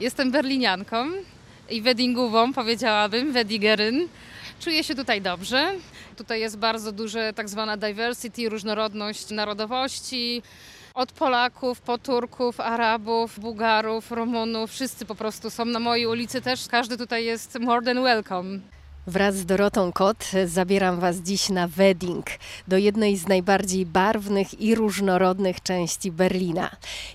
Jestem berlinianką i weddingową, powiedziałabym, wedigeryn. Czuję się tutaj dobrze. Tutaj jest bardzo duże tak zwana diversity, różnorodność narodowości. Od Polaków, po Turków, Arabów, Bułgarów, Rumunów, wszyscy po prostu są na mojej ulicy też. Każdy tutaj jest more than welcome. Wraz z Dorotą Kot zabieram Was dziś na wedding do jednej z najbardziej barwnych i różnorodnych części Berlina.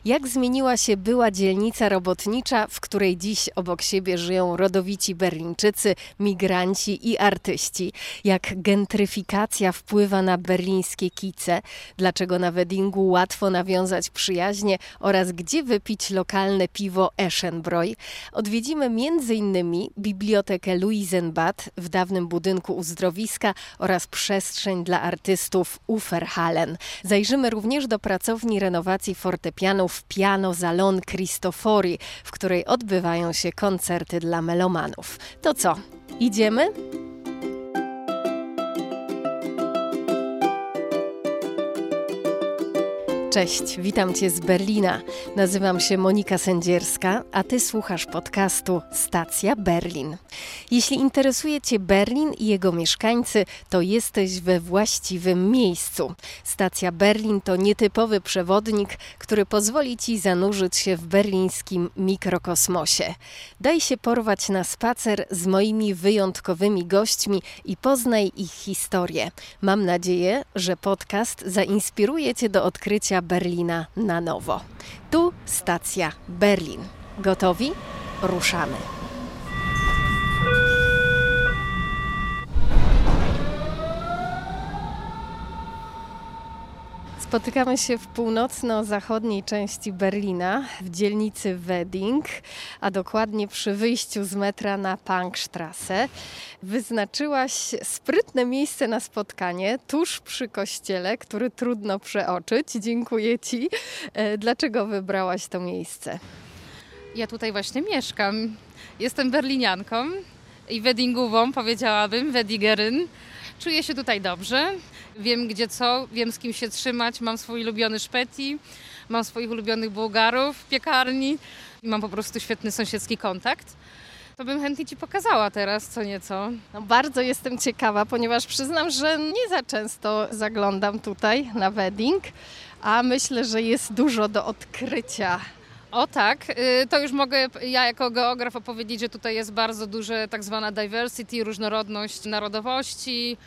Jak zmieniła się była dzielnica robotnicza, w której dziś obok siebie żyją rodowici Berlińczycy, migranci i artyści. Jak gentryfikacja wpływa na berlińskie kice, dlaczego na weddingu łatwo nawiązać przyjaźnie oraz gdzie wypić lokalne piwo Eschenbräu. Odwiedzimy m.in. bibliotekę Luisenbad w dawnym budynku uzdrowiska oraz przestrzeń dla artystów Uferhallen. Zajrzymy również do pracowni renowacji fortepianów Piano Salon Cristofori, w której odbywają się koncerty dla melomanów. To co? Idziemy? Cześć, witam Cię z Berlina. Nazywam się Monika Sędzierska, a Ty słuchasz podcastu Stacja Berlin. Jeśli interesuje Cię Berlin i jego mieszkańcy, to jesteś we właściwym miejscu. Stacja Berlin to nietypowy przewodnik, który pozwoli Ci zanurzyć się w berlińskim mikrokosmosie. Daj się porwać na spacer z moimi wyjątkowymi gośćmi i poznaj ich historię. Mam nadzieję, że podcast zainspiruje Cię do odkrycia Berlina na nowo. Tu stacja Berlin. Gotowi? Ruszamy. Spotykamy się w północno-zachodniej części Berlina, w dzielnicy Wedding, a dokładnie przy wyjściu z metra na Punkstrasse. Wyznaczyłaś sprytne miejsce na spotkanie tuż przy kościele, który trudno przeoczyć. Dziękuję Ci. E, dlaczego wybrałaś to miejsce? Ja tutaj właśnie mieszkam. Jestem berlinianką i weddingową, powiedziałabym, wedigeryn. Czuję się tutaj dobrze. Wiem gdzie co, wiem z kim się trzymać. Mam swój ulubiony szpeti, mam swoich ulubionych Bułgarów w piekarni i mam po prostu świetny sąsiedzki kontakt. To bym chętnie Ci pokazała teraz co nieco. No bardzo jestem ciekawa, ponieważ przyznam, że nie za często zaglądam tutaj na wedding, a myślę, że jest dużo do odkrycia. O tak, y, to już mogę ja jako geograf opowiedzieć, że tutaj jest bardzo duże tak zwana diversity, różnorodność narodowości.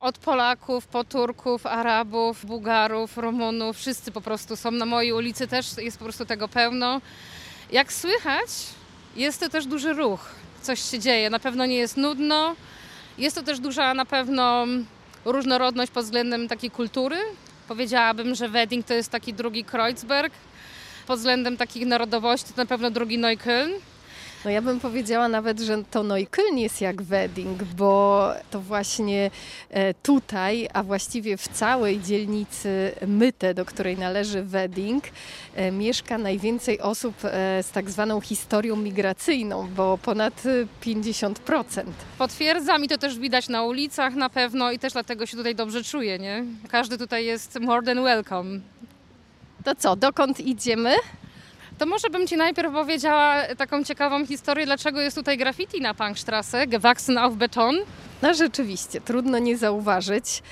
Od Polaków, po Turków, Arabów, Bułgarów, Rumunów, wszyscy po prostu są na mojej ulicy, też jest po prostu tego pełno. Jak słychać, jest to też duży ruch, coś się dzieje, na pewno nie jest nudno. Jest to też duża na pewno różnorodność pod względem takiej kultury. Powiedziałabym, że wedding to jest taki drugi Kreuzberg. Pod względem takich narodowości to na pewno drugi Neukölln. No ja bym powiedziała nawet, że to Neukölln jest jak wedding, bo to właśnie e, tutaj, a właściwie w całej dzielnicy Myte, do której należy wedding, e, mieszka najwięcej osób e, z tak zwaną historią migracyjną, bo ponad 50%. Potwierdzam i to też widać na ulicach na pewno i też dlatego się tutaj dobrze czuję, nie? Każdy tutaj jest more than welcome. To co, dokąd idziemy? To może bym Ci najpierw powiedziała taką ciekawą historię, dlaczego jest tutaj graffiti na Punkstrasse, gewachsen auf Beton. No rzeczywiście, trudno nie zauważyć.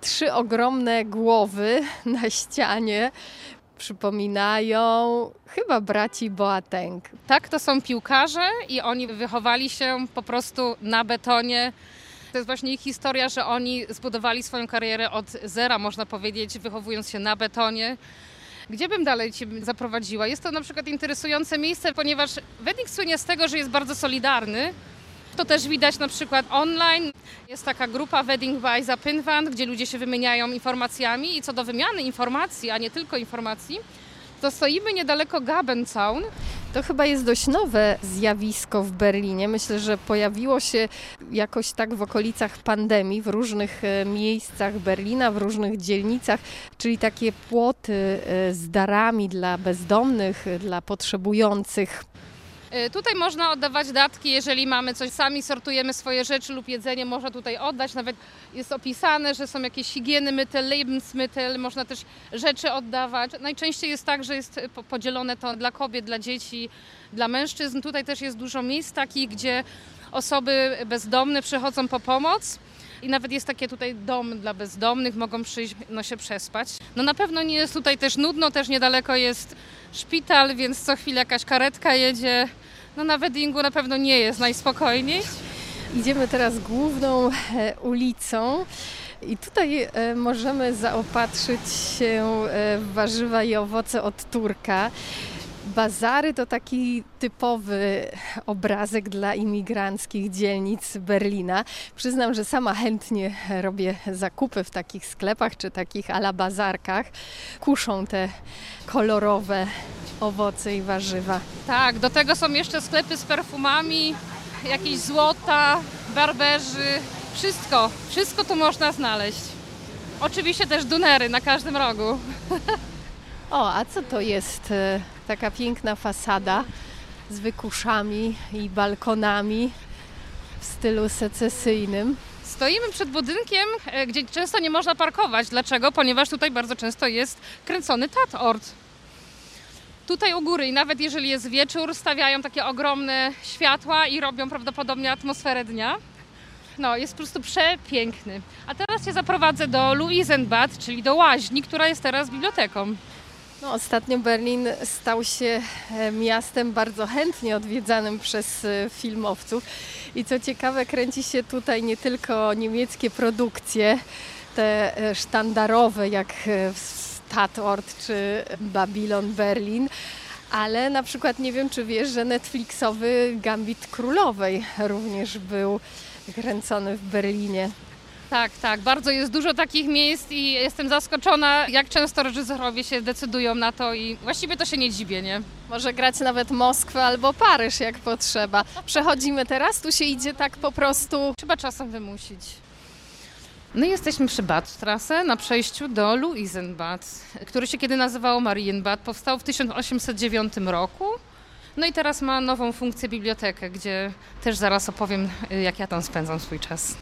Trzy ogromne głowy na ścianie przypominają chyba braci Boateng. Tak, to są piłkarze i oni wychowali się po prostu na betonie. To jest właśnie ich historia, że oni zbudowali swoją karierę od zera, można powiedzieć, wychowując się na betonie. Gdzie bym dalej Cię zaprowadziła? Jest to na przykład interesujące miejsce, ponieważ Wedding słynie z tego, że jest bardzo solidarny. To też widać na przykład online. Jest taka grupa Wedding by Zapinwand, gdzie ludzie się wymieniają informacjami i co do wymiany informacji, a nie tylko informacji, to stoimy niedaleko Gabenzaun. To chyba jest dość nowe zjawisko w Berlinie. Myślę, że pojawiło się jakoś tak w okolicach pandemii, w różnych e, miejscach Berlina, w różnych dzielnicach, czyli takie płoty e, z darami dla bezdomnych, dla potrzebujących. Y, Tutaj można oddawać datki, jeżeli mamy coś, sami sortujemy swoje rzeczy lub jedzenie, można tutaj oddać. Nawet jest opisane, że są jakieś higieny mytel, Lebensmittel, można też rzeczy oddawać. Najczęściej jest tak, że jest po- podzielone to dla kobiet, dla dzieci, dla mężczyzn. Tutaj też jest dużo miejsc takich, gdzie osoby bezdomne przychodzą po pomoc. I nawet jest takie tutaj dom dla bezdomnych, mogą przyjść, no się przespać. No na pewno nie jest tutaj też nudno, też niedaleko jest szpital, więc co chwilę jakaś karetka jedzie. No na weddingu na pewno nie jest najspokojniej. Idziemy teraz główną e, ulicą i tutaj e, możemy zaopatrzyć się e, w warzywa i owoce od Turka. Bazary to taki typowy obrazek dla imigranckich dzielnic Berlina. Przyznam, że sama chętnie robię zakupy w takich sklepach czy takich ala bazarkach. Kuszą te kolorowe owoce i warzywa. Tak, do tego są jeszcze sklepy z perfumami, jakieś złota, barberzy, wszystko, wszystko tu można znaleźć. Oczywiście też dunery na każdym rogu. O, a co to jest e, taka piękna fasada z wykuszami i balkonami w stylu secesyjnym? Stoimy przed budynkiem, e, gdzie często nie można parkować. Dlaczego? Ponieważ tutaj bardzo często jest kręcony Tatort. Tutaj u góry i nawet jeżeli jest wieczór, stawiają takie ogromne światła i robią prawdopodobnie atmosferę dnia. No, jest po prostu przepiękny. A teraz Cię zaprowadzę do Luisenbad, czyli do łaźni, która jest teraz biblioteką. No, ostatnio Berlin stał się e, miastem bardzo chętnie odwiedzanym przez e, filmowców. I co ciekawe, kręci się tutaj nie tylko niemieckie produkcje, te e, sztandarowe jak Tatort czy Babylon Berlin, ale na przykład nie wiem, czy wiesz, że Netflixowy Gambit Królowej również był kręcony w Berlinie. Tak, tak, bardzo jest dużo takich miejsc i jestem zaskoczona, jak często reżyserowie się decydują na to i właściwie to się nie dziwię, nie? Może grać nawet Moskwę albo Paryż, jak potrzeba. Przechodzimy teraz, tu się idzie tak po prostu. Trzeba czasem wymusić. No i jesteśmy przy Badstrasse na przejściu do Luisenbad, który się kiedy nazywało Marienbad. Powstał w 1809 roku. No i teraz ma nową funkcję bibliotekę, gdzie też zaraz opowiem, jak ja tam spędzam swój czas.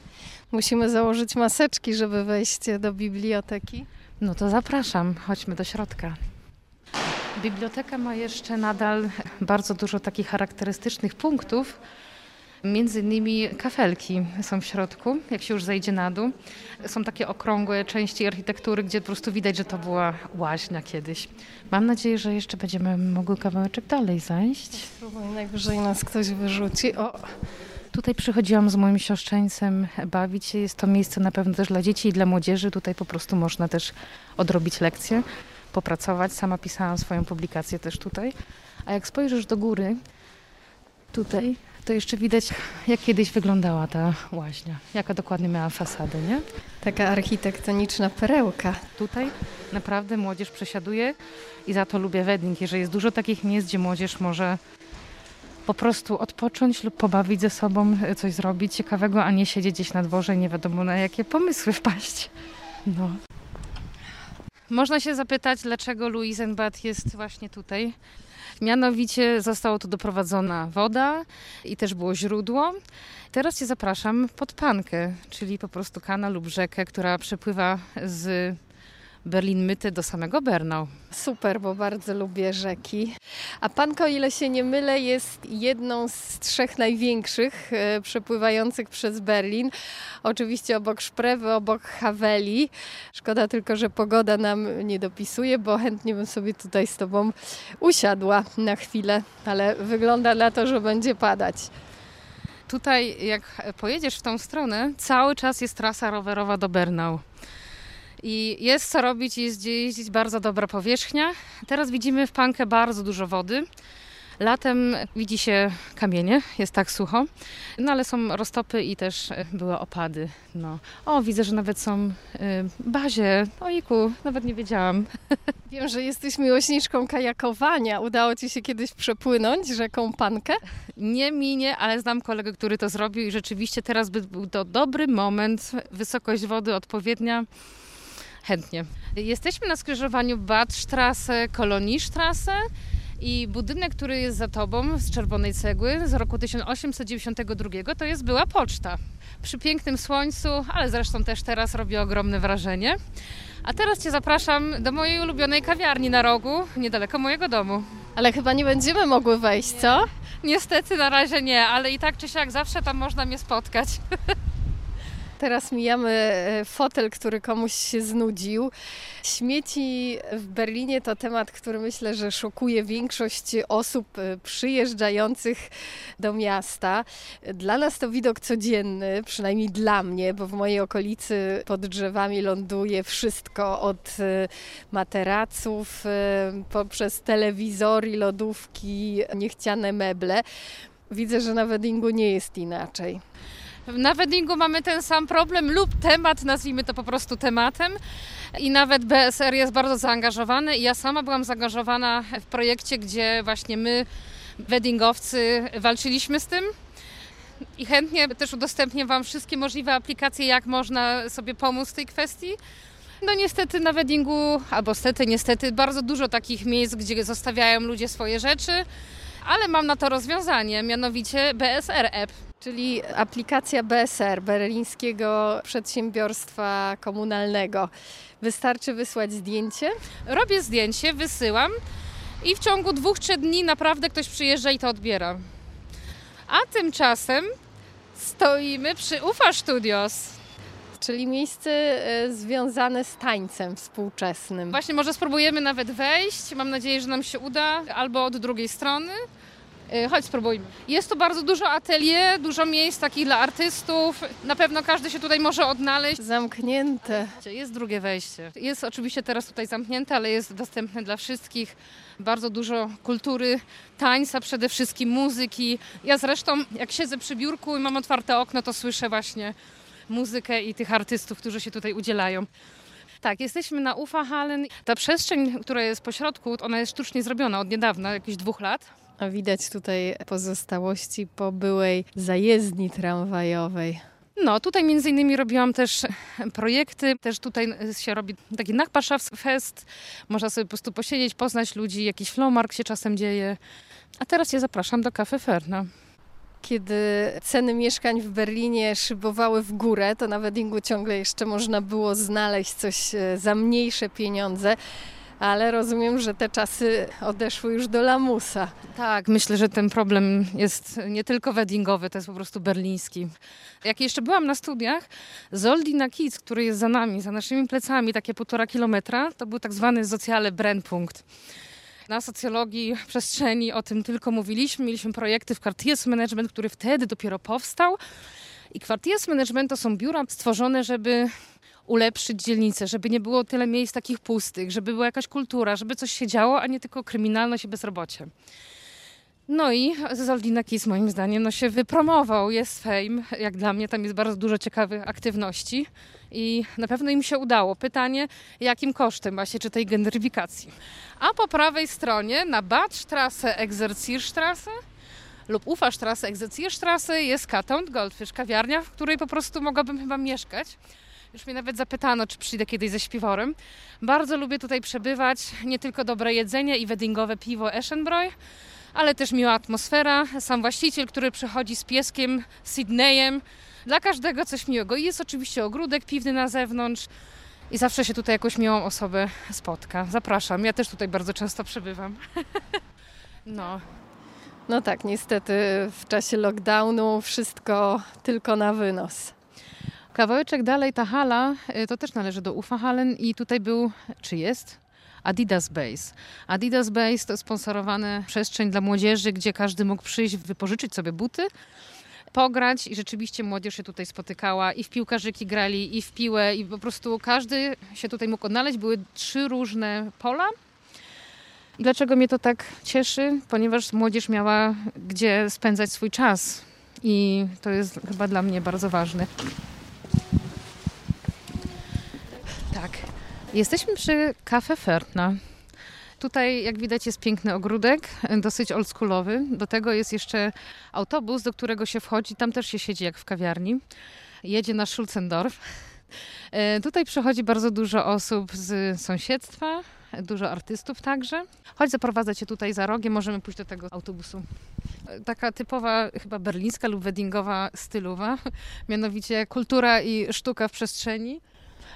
Musimy założyć maseczki, żeby wejść do biblioteki. No to zapraszam, chodźmy do środka. Biblioteka ma jeszcze nadal bardzo dużo takich charakterystycznych punktów. Między innymi kafelki są w środku, jak się już zejdzie na dół. Są takie okrągłe części architektury, gdzie po prostu widać, że to była łaźnia kiedyś. Mam nadzieję, że jeszcze będziemy mogły kawałeczek dalej zajść. Spróbuj, najwyżej nas ktoś wyrzuci. O, Tutaj przychodziłam z moim siostrzeńcem bawić się. Jest to miejsce na pewno też dla dzieci i dla młodzieży. Tutaj po prostu można też odrobić lekcje, popracować. Sama pisałam swoją publikację też tutaj. A jak spojrzysz do góry, tutaj, to jeszcze widać, jak kiedyś wyglądała ta łaźnia. Jaka dokładnie miała fasadę, nie? taka architektoniczna perełka. Tutaj naprawdę młodzież przesiaduje i za to lubię wedding, że jest dużo takich miejsc, gdzie młodzież może po prostu odpocząć lub pobawić ze sobą, e, coś zrobić ciekawego, a nie siedzieć gdzieś na dworze i nie wiadomo na jakie pomysły wpaść. No. Można się zapytać, dlaczego Luisenbad jest właśnie tutaj. Mianowicie została tu doprowadzona woda i też było źródło. Teraz Cię zapraszam pod Pankę, czyli po prostu kanał lub rzekę, która przepływa z Berlin Myty do samego Bernau. Super, bo bardzo lubię rzeki. A Panka, o ile się nie mylę, jest jedną z trzech największych e, przepływających przez Berlin. Oczywiście obok Szprewy, obok Haweli. Szkoda tylko, że pogoda nam nie dopisuje, bo chętnie bym sobie tutaj z Tobą usiadła na chwilę, ale wygląda na to, że będzie padać. Tutaj, jak pojedziesz w tą stronę, cały czas jest trasa rowerowa do Bernau. I jest co robić, jest gdzie jeździć, bardzo dobra powierzchnia. Teraz widzimy w Pankę bardzo dużo wody. Latem widzi się kamienie, jest tak sucho, no ale są roztopy i też e, były opady. No. O, widzę, że nawet są y, bazie. Ojku, nawet nie wiedziałam. Wiem, że jesteś miłośniczką kajakowania. Udało Ci się kiedyś przepłynąć rzeką Pankę? Nie minie, ale znam kolegę, który to zrobił i rzeczywiście teraz by był to dobry moment, wysokość wody odpowiednia. Chętnie. Jesteśmy na skrzyżowaniu Badstrasse, Kolonistrasse I budynek, który jest za tobą z czerwonej cegły z roku 1892 to jest była poczta. Przy pięknym słońcu, ale zresztą też teraz robi ogromne wrażenie. A teraz Cię zapraszam do mojej ulubionej kawiarni na rogu, niedaleko mojego domu. Ale chyba nie będziemy mogły wejść, co? Niestety na razie nie, ale i tak czy siak zawsze tam można mnie spotkać. Teraz mijamy e, fotel, który komuś się znudził. Śmieci w Berlinie to temat, który myślę, że szokuje większość osób e, przyjeżdżających do miasta. Dla nas to widok codzienny, przynajmniej dla mnie, bo w mojej okolicy pod drzewami ląduje wszystko od e, materaców, poprzez telewizory, lodówki, niechciane meble. Widzę, że na weddingu nie jest inaczej. Na weddingu mamy ten sam problem lub temat, nazwijmy to po prostu tematem. I nawet BSR jest bardzo zaangażowany. Ja sama byłam zaangażowana w projekcie, gdzie właśnie my, weddingowcy, walczyliśmy z tym. I chętnie też udostępnię Wam wszystkie możliwe aplikacje, jak można sobie pomóc w tej kwestii. No niestety na weddingu, albo stety, niestety, bardzo dużo takich miejsc, gdzie zostawiają ludzie swoje rzeczy, ale mam na to rozwiązanie, mianowicie BSR App. Czyli aplikacja BSR, Berlińskiego Przedsiębiorstwa Komunalnego. Wystarczy wysłać zdjęcie? Robię zdjęcie, wysyłam i w ciągu dwóch, trzech dni naprawdę ktoś przyjeżdża i to odbiera. A tymczasem stoimy przy UFA Studios. Czyli miejsce e, związane z tańcem współczesnym. Właśnie może spróbujemy nawet wejść. Mam nadzieję, że nam się uda, albo od drugiej strony. E, chodź, spróbujmy. Jest tu bardzo dużo atelier, dużo miejsc takich dla artystów. Na pewno każdy się tutaj może odnaleźć. Zamknięte. Jest drugie wejście. Jest oczywiście teraz tutaj zamknięte, ale jest dostępne dla wszystkich. Bardzo dużo kultury, tańca przede wszystkim, muzyki. Ja zresztą, jak siedzę przy biurku i mam otwarte okno, to słyszę właśnie muzykę i tych artystów, którzy się tutaj udzielają. Tak, jesteśmy na Ufa Hallen. Ta przestrzeń, która jest po środku, ona jest sztucznie zrobiona od niedawna, jakieś dwóch lat. A widać tutaj pozostałości po byłej zajezdni tramwajowej. No, tutaj między innymi robiłam też projekty, też tutaj się robi taki Nachbarschaftsfest. Można sobie po prostu posiedzieć, poznać ludzi, jakiś flowmark się czasem dzieje. A teraz ja zapraszam do Cafe Ferna. Kiedy ceny mieszkań w Berlinie szybowały w górę, to na weddingu ciągle jeszcze można było znaleźć coś e, za mniejsze pieniądze ale rozumiem, że te czasy odeszły już do lamusa. Tak, myślę, że ten problem jest nie tylko weddingowy, to jest po prostu berliński. Jak jeszcze byłam na studiach, Zoldi na Kids, który jest za nami, za naszymi plecami, takie półtora kilometra, to był tak zwany socjale Brennpunkt. Na socjologii przestrzeni o tym tylko mówiliśmy. Mieliśmy projekty w Cartiers Management, który wtedy dopiero powstał. I Quartiers Management to są biura stworzone, żeby ulepszyć dzielnicę, żeby nie było tyle miejsc takich pustych, żeby była jakaś kultura, żeby coś się działo, a nie tylko kryminalność i bezrobocie. No i Zoldina Kiss moim zdaniem no się wypromował, jest fame. Jak dla mnie tam jest bardzo dużo ciekawych aktywności i na pewno im się udało. Pytanie, jakim kosztem właśnie czy tej genryfikacji. A po prawej stronie na Badstrasse Exerzierstrasse lub Ufastrasse Exerzierstrasse jest Cat Goldfish, kawiarnia, w której po prostu mogłabym chyba mieszkać. Już mnie nawet zapytano, czy przyjdę kiedyś ze śpiworem. Bardzo lubię tutaj przebywać. Nie tylko dobre jedzenie i weddingowe piwo Eschenbräu, ale też miła atmosfera. Sam właściciel, który przychodzi z pieskiem Sydneyem. Dla każdego coś miłego. I jest oczywiście ogródek piwny na zewnątrz. I zawsze się tutaj jakąś miłą osobę spotka. Zapraszam. Ja też tutaj bardzo często przebywam. no. No tak, niestety w czasie lockdownu wszystko tylko na wynos. Kawałeczek dalej ta hala, y, to też należy do Ufa Hallen i tutaj był, czy jest? Adidas Base. Adidas Base to sponsorowana przestrzeń dla młodzieży, gdzie każdy mógł przyjść, wypożyczyć sobie buty, pograć i rzeczywiście młodzież się tutaj spotykała i w piłkarzyki grali, i w piłę i po prostu każdy się tutaj mógł odnaleźć. Były trzy różne pola. I dlaczego mnie to tak cieszy? Ponieważ młodzież miała gdzie spędzać swój czas i to jest chyba dla mnie bardzo ważne. Tak. Jesteśmy przy Cafe Fertna. Tutaj, jak widać, jest piękny ogródek, dosyć oldschoolowy. Do tego jest jeszcze autobus, do którego się wchodzi. Tam też się siedzi jak w kawiarni. Jedzie na Schulzendorf. E, tutaj przychodzi bardzo dużo osób z sąsiedztwa, dużo artystów także. Chodź, zaprowadzę cię tutaj za rogiem, możemy pójść do tego autobusu. Taka typowa, chyba berlińska lub weddingowa stylowa, mianowicie kultura i sztuka w przestrzeni.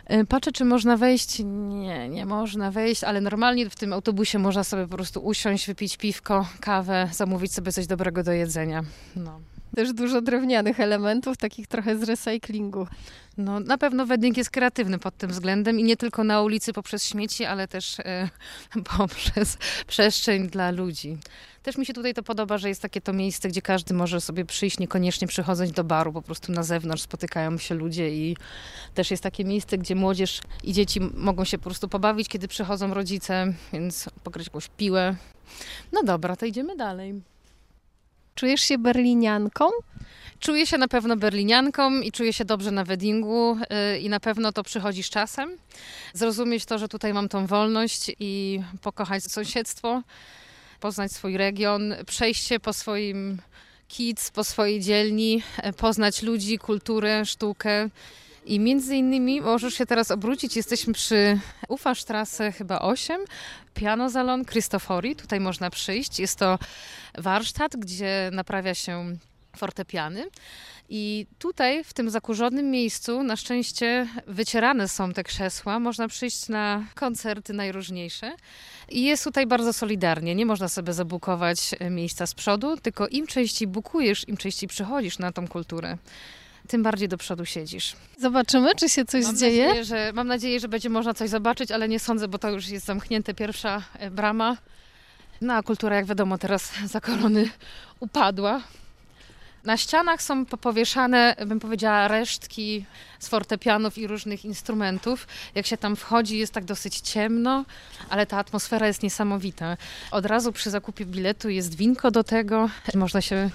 E, Patrzę, czy można wejść. Nie, nie można wejść, ale normalnie w tym autobusie można sobie po prostu usiąść, wypić piwko, kawę, zamówić sobie coś dobrego do jedzenia. No. Też dużo drewnianych elementów, takich trochę z recyklingu. No, na pewno wedding jest kreatywny pod tym względem i nie tylko na ulicy poprzez śmieci, ale też e, poprzez przestrzeń dla ludzi. Też mi się tutaj to podoba, że jest takie to miejsce, gdzie każdy może sobie przyjść, niekoniecznie przychodząc do baru, po prostu na zewnątrz spotykają się ludzie i też jest takie miejsce, gdzie młodzież i dzieci mogą się po prostu pobawić, kiedy przychodzą rodzice, więc pograć jakąś piłę. No dobra, to idziemy dalej. Czujesz się berlinianką? Czuję się na pewno berlinianką i czuję się dobrze na weddingu yy, i na pewno to przychodzi z czasem. Zrozumieć to, że tutaj mam tą wolność i pokochać sąsiedztwo, poznać swój region, przejść się po swoim kids, po swojej dzielni, e, poznać ludzi, kulturę, sztukę. I między innymi możesz się teraz obrócić. Jesteśmy przy Ufastrasse chyba 8, Piano Salon Cristofori. Tutaj można przyjść. Jest to warsztat, gdzie naprawia się fortepiany. I tutaj, w tym zakurzonym miejscu, na szczęście wycierane są te krzesła. Można przyjść na koncerty najróżniejsze. I jest tutaj bardzo solidarnie. Nie można sobie zabukować miejsca z przodu, tylko im częściej bukujesz, im częściej przychodzisz na tą kulturę, tym bardziej do przodu siedzisz. Zobaczymy, czy się coś Mam dzieje. nadzieję, że, mam nadzieję, że będzie można coś zobaczyć, ale nie sądzę, bo to już jest zamknięte pierwsza e, brama. No a kultura, jak wiadomo, teraz za korony upadła. Na ścianach są powieszane, bym powiedziała, resztki z fortepianów i różnych instrumentów. Jak się tam wchodzi, jest tak dosyć ciemno, ale ta atmosfera jest niesamowita. Od razu przy zakupie biletu jest winko do tego. Można się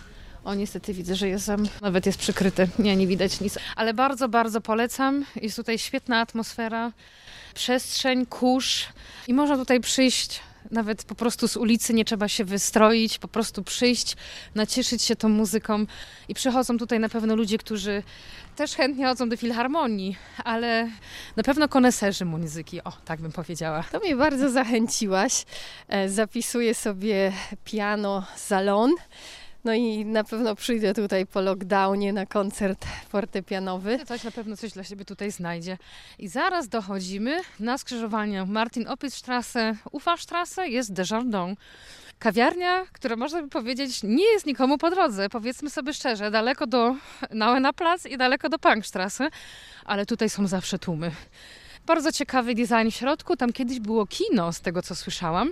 o, niestety widzę, że jest tam, nawet jest przykryte. Nie, nie widać nic. Ale bardzo, bardzo polecam. Jest tutaj świetna atmosfera, przestrzeń, kurz i można tutaj przyjść nawet po prostu z ulicy, nie trzeba się wystroić, po prostu przyjść, nacieszyć się tą muzyką. I przychodzą tutaj na pewno ludzie, którzy też chętnie chodzą do filharmonii, ale na pewno koneserzy muzyki, o, tak bym powiedziała. To mnie bardzo zachęciłaś. E, Zapisuję sobie piano salon. No i na pewno przyjdę tutaj po lockdownie na koncert fortepianowy. Coś na pewno coś dla siebie tutaj znajdzie. I zaraz dochodzimy na skrzyżowaniu Martin Opitzstrasse, Ufastrasse jest Desjardins. Kawiarnia, która można by powiedzieć nie jest nikomu po drodze, powiedzmy sobie szczerze, daleko do Nauena Plac i daleko do Punkstrasse, ale tutaj są zawsze tłumy. Bardzo ciekawy design w środku, tam kiedyś było kino z tego co słyszałam,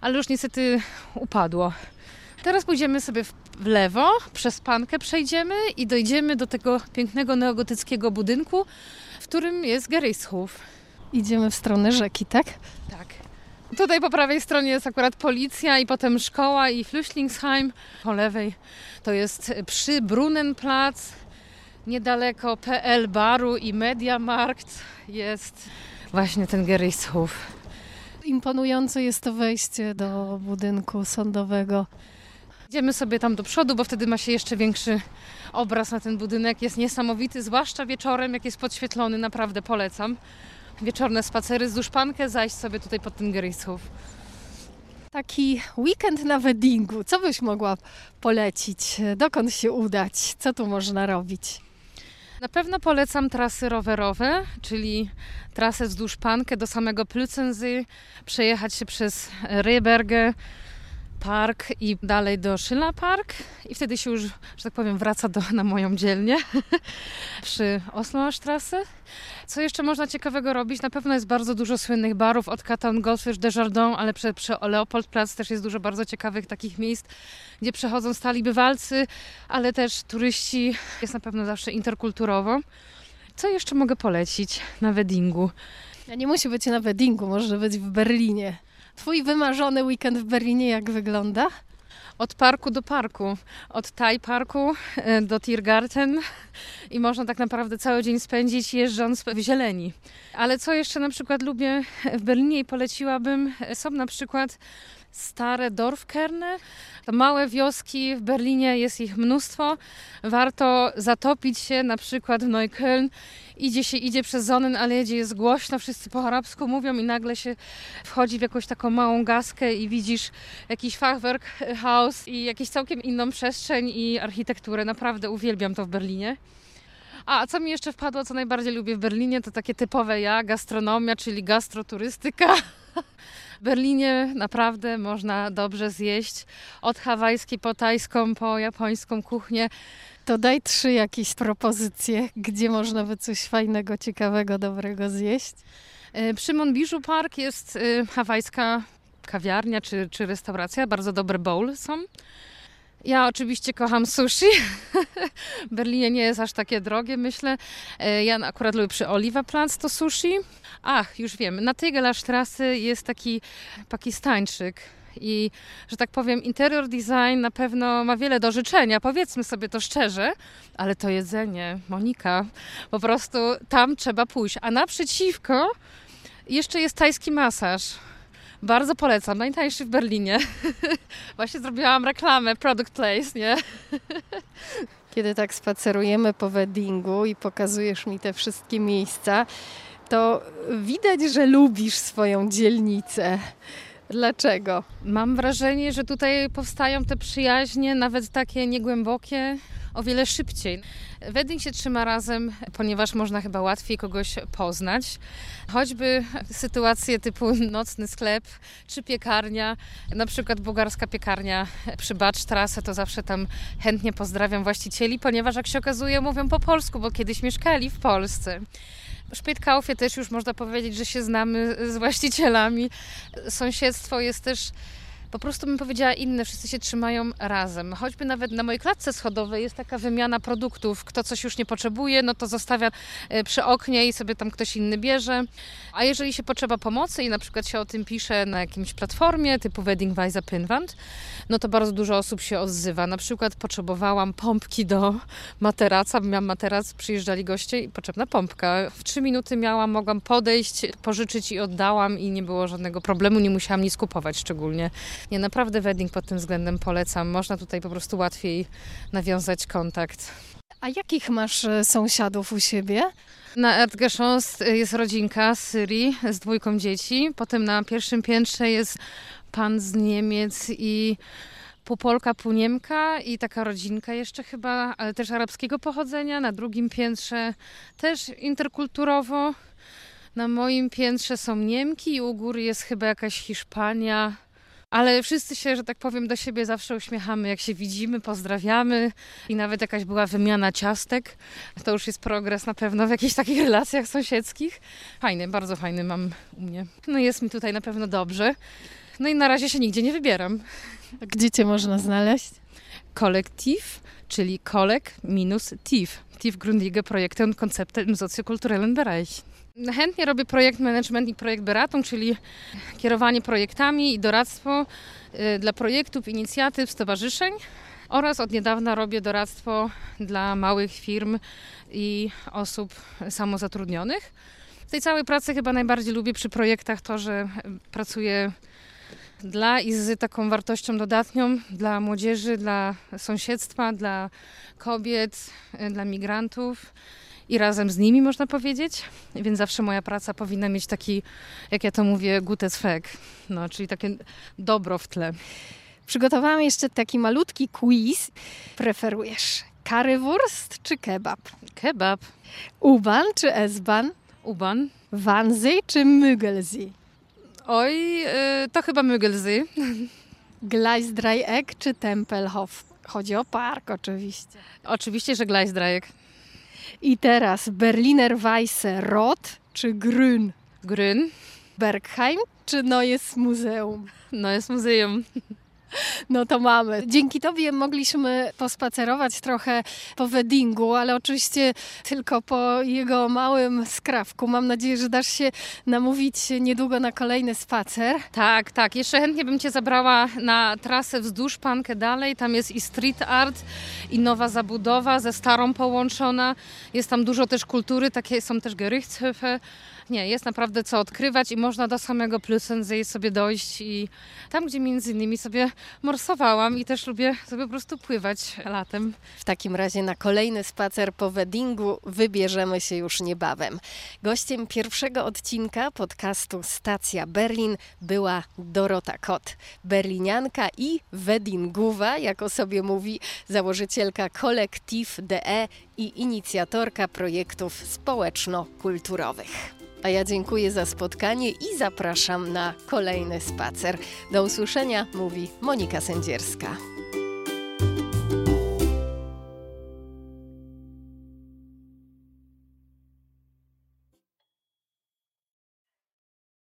ale już niestety upadło. Teraz pójdziemy sobie w, lewo, przez Pankę przejdziemy i dojdziemy do tego pięknego neogotyckiego budynku, w którym jest Gerichtshof. Idziemy w stronę rzeki, tak? Tak. Tutaj po prawej stronie jest akurat policja i potem szkoła i Flüchtlingsheim. Po lewej to jest przy Brunnenplatz, niedaleko PL Baru i Mediamarkt jest właśnie ten Gerichtshof. Imponujące jest to wejście do budynku sądowego. Idziemy sobie tam do przodu, bo wtedy ma się jeszcze większy obraz na ten budynek. Jest niesamowity, zwłaszcza wieczorem, jak jest podświetlony, naprawdę polecam. Wieczorne spacery wzdłuż Pankę, zajść sobie tutaj pod ten Gerichtshof. Taki weekend na weddingu. Co byś mogła polecić? Dokąd się udać? Co tu można robić? Na pewno polecam trasy rowerowe, czyli trasę wzdłuż Pankę do samego Plützensee, przejechać się przez Rehberge, park i dalej do Szyla Park i wtedy się już, że tak powiem, wraca do, na moją dzielnię przy Oslostrasse. Co jeszcze można ciekawego robić? Na pewno jest bardzo dużo słynnych barów od Catan Goldfish Desjardins, ale przy, przy Leopoldplatz też jest dużo bardzo ciekawych takich miejsc, gdzie przechodzą stali bywalcy, ale też turyści. Jest na pewno zawsze interkulturowo. Co jeszcze mogę polecić na weddingu? Ja nie musi być na weddingu, może być w Berlinie. Twój wymarzony weekend w Berlinie jak wygląda? Od parku do parku, od Thai Parku e, do Tiergarten i można tak naprawdę cały dzień spędzić jeżdżąc w zieleni. Ale co jeszcze na przykład lubię w Berlinie i poleciłabym, są na przykład stare Dorfkerne. To małe wioski w Berlinie, jest ich mnóstwo. Warto zatopić się na przykład w Neukölln. Idzie się, idzie przez Sonnenallee, gdzie jest głośno, wszyscy po arabsku mówią i nagle się wchodzi w jakąś taką małą gaskę i widzisz jakiś Fachwerkhaus i jakąś całkiem inną przestrzeń i architekturę. Naprawdę uwielbiam to w Berlinie. A co mi jeszcze wpadło, co najbardziej lubię w Berlinie, to takie typowe ja, gastronomia, czyli gastroturystyka. W Berlinie naprawdę można dobrze zjeść od hawajskiej po tajską, po japońską kuchnię. To daj trzy jakieś propozycje, gdzie można by coś fajnego, ciekawego, dobrego zjeść. E, przy Monbiżu Park jest e, hawajska kawiarnia czy, czy restauracja, bardzo dobre bowl są. Ja oczywiście kocham sushi. w Berlinie nie jest aż takie drogie, myślę. E, ja akurat lubię przy Oliwa Platz to sushi. Ach, już wiem, na Tegeler Straße jest taki pakistańczyk. I, że tak powiem, interior design na pewno ma wiele do życzenia, powiedzmy sobie to szczerze, ale to jedzenie, Monika, po prostu tam trzeba pójść. A naprzeciwko jeszcze jest tajski masaż. Bardzo polecam, najtańszy w Berlinie. Właśnie zrobiłam reklamę, product place, nie? Kiedy tak spacerujemy po weddingu i pokazujesz mi te wszystkie miejsca, to widać, że lubisz swoją dzielnicę. Dlaczego? Mam wrażenie, że tutaj powstają te przyjaźnie, nawet takie niegłębokie, o wiele szybciej. Wedding się trzyma razem, ponieważ można chyba łatwiej kogoś poznać. Choćby sytuacje typu nocny sklep czy piekarnia, na przykład bułgarska piekarnia przy Bacztrasę, to zawsze tam chętnie pozdrawiam właścicieli, ponieważ jak się okazuje mówią po polsku, bo kiedyś mieszkali w Polsce. W Szpytkaufie też już można powiedzieć, że się znamy z właścicielami. Sąsiedztwo jest też po prostu bym powiedziała inne, wszyscy się trzymają razem. Choćby nawet na mojej klatce schodowej jest taka wymiana produktów. Kto coś już nie potrzebuje, no to zostawia e, przy oknie i sobie tam ktoś inny bierze. A jeżeli się potrzeba pomocy i na przykład się o tym pisze na jakimś platformie typu Wedding Weise Pinwand, no to bardzo dużo osób się odzywa. Na przykład potrzebowałam pompki do materaca, miałam materac, przyjeżdżali goście i potrzebna pompka. W trzy minuty miałam, mogłam podejść, pożyczyć i oddałam i nie było żadnego problemu, nie musiałam nic kupować szczególnie. Nie, naprawdę wedding pod tym względem polecam. Można tutaj po prostu łatwiej nawiązać kontakt. A jakich masz e, sąsiadów u siebie? Na Erdgeschoss jest rodzinka z Syrii z dwójką dzieci. Potem na pierwszym piętrze jest pan z Niemiec i pół Polka, pół Niemka i taka rodzinka jeszcze chyba, ale też arabskiego pochodzenia. Na drugim piętrze też interkulturowo. Na moim piętrze są Niemki i u góry jest chyba jakaś Hiszpania, ale wszyscy się, że tak powiem, do siebie zawsze uśmiechamy, jak się widzimy, pozdrawiamy i nawet jakaś była wymiana ciastek. To już jest progres na pewno w jakichś takich relacjach sąsiedzkich. Fajny, bardzo fajny mam u mnie. No jest mi tutaj na pewno dobrze. No i na razie się nigdzie nie wybieram. Gdzie cię można znaleźć? Kolektyw, czyli kolek minus TIF. TIF Grundige Projekte und Konzepte im sociokulturellen Bereich. Chętnie robię projekt management i projekt Beratung, czyli kierowanie projektami i doradztwo y, dla projektów, inicjatyw, stowarzyszeń. Oraz od niedawna robię doradztwo dla małych firm i osób samozatrudnionych. W tej całej pracy chyba najbardziej lubię przy projektach to, że pracuję dla i z taką wartością dodatnią dla młodzieży, dla sąsiedztwa, dla kobiet, y, dla migrantów i razem z nimi, można powiedzieć. Więc zawsze moja praca powinna mieć taki, jak ja to mówię, gutes Zweck, no, czyli takie dobro w tle. Przygotowałam jeszcze taki malutki quiz. Preferujesz currywurst czy kebab? Kebab. Uban czy esban? Uban. Wannsee czy Müggelsee? Oj, yy, to chyba Müggelsee. Gleisdreieck czy Tempelhof? Chodzi o park oczywiście. Oczywiście, że Gleisdreieck. I teraz Berliner Weisse Rot czy Grün? Grün. Bergheim czy Neues Museum? Neues Museum. No to mamy. Dzięki Tobie mogliśmy pospacerować trochę po weddingu, ale oczywiście tylko po jego małym skrawku. Mam nadzieję, że dasz się namówić niedługo na kolejny spacer. Tak, tak. Jeszcze chętnie bym Cię zabrała na trasę wzdłuż Pankę dalej. Tam jest i street art, i nowa zabudowa ze starą połączona. Jest tam dużo też kultury, takie są też Gerichtshöfe. Nie, jest naprawdę co odkrywać i można do samego Plüssensee sobie dojść i tam, gdzie między innymi sobie morsowałam i też lubię sobie po prostu pływać latem. W takim razie na kolejny spacer po weddingu wybierzemy się już niebawem. Gościem pierwszego odcinka podcastu Stacja Berlin była Dorota Kot, berlinianka i weddingowa, jak o sobie mówi założycielka Kolektiv DE i inicjatorka projektów społeczno-kulturowych. A ja dziękuję za spotkanie i zapraszam na kolejny spacer. Do usłyszenia, mówi Monika Sędzierska.